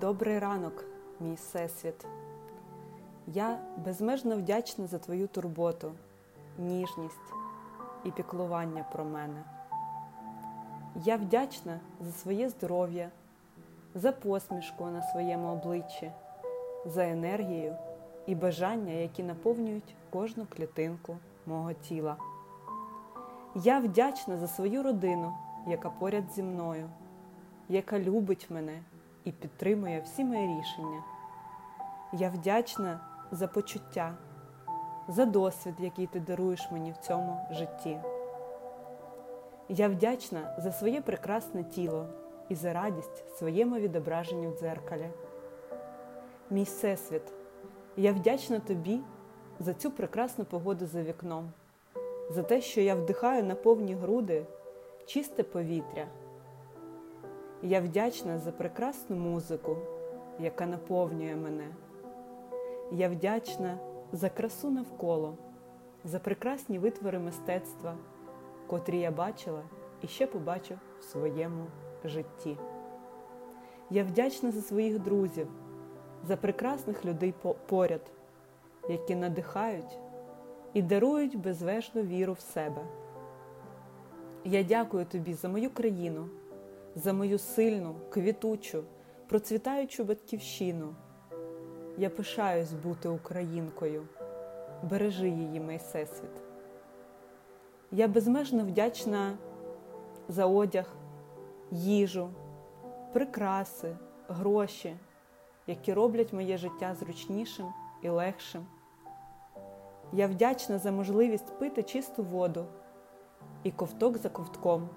Добрий ранок, мій всесвіт. Я безмежно вдячна за твою турботу, ніжність і піклування про мене. Я вдячна за своє здоров'я, за посмішку на своєму обличчі, за енергію і бажання, які наповнюють кожну клітинку мого тіла. Я вдячна за свою родину, яка поряд зі мною, яка любить мене і підтримує всі мої рішення. Я вдячна за почуття, за досвід, який ти даруєш мені в цьому житті. Я вдячна за своє прекрасне тіло і за радість своєму відображенню в дзеркалі. Мій всесвіт, я вдячна тобі за цю прекрасну погоду за вікном, за те, що я вдихаю на повні груди чисте повітря. Я вдячна за прекрасну музику, яка наповнює мене. Я вдячна за красу навколо, за прекрасні витвори мистецтва, котрі я бачила і ще побачу в своєму житті. Я вдячна за своїх друзів, за прекрасних людей поряд, які надихають і дарують безвежну віру в себе. Я дякую тобі за мою країну за мою сильну, квітучу, процвітаючу батьківщину. Я пишаюсь бути українкою, бережи її, мій всесвіт. Я безмежно вдячна за одяг, їжу, прикраси, гроші, які роблять моє життя зручнішим і легшим. Я вдячна за можливість пити чисту воду і ковток за ковтком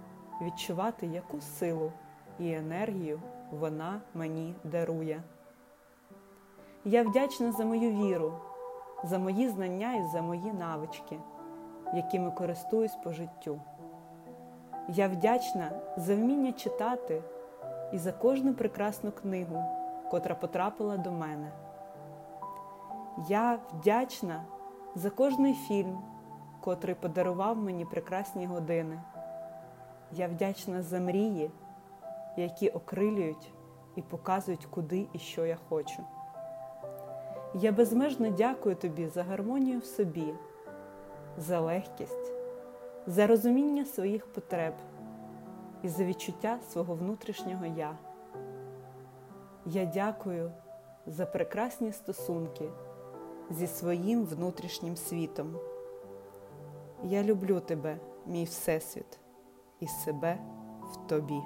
відчувати, яку силу і енергію вона мені дарує. Я вдячна за мою віру, за мої знання і за мої навички, якими користуюсь по життю. Я вдячна за вміння читати і за кожну прекрасну книгу, котра потрапила до мене. Я вдячна за кожний фільм, котрий подарував мені прекрасні години. Я вдячна за мрії, які окрилюють і показують, куди і що я хочу. Я безмежно дякую тобі за гармонію в собі, за легкість, за розуміння своїх потреб і за відчуття свого внутрішнього я. Я дякую за прекрасні стосунки зі своїм внутрішнім світом. Я люблю тебе, мій Всесвіт і себе в тобі.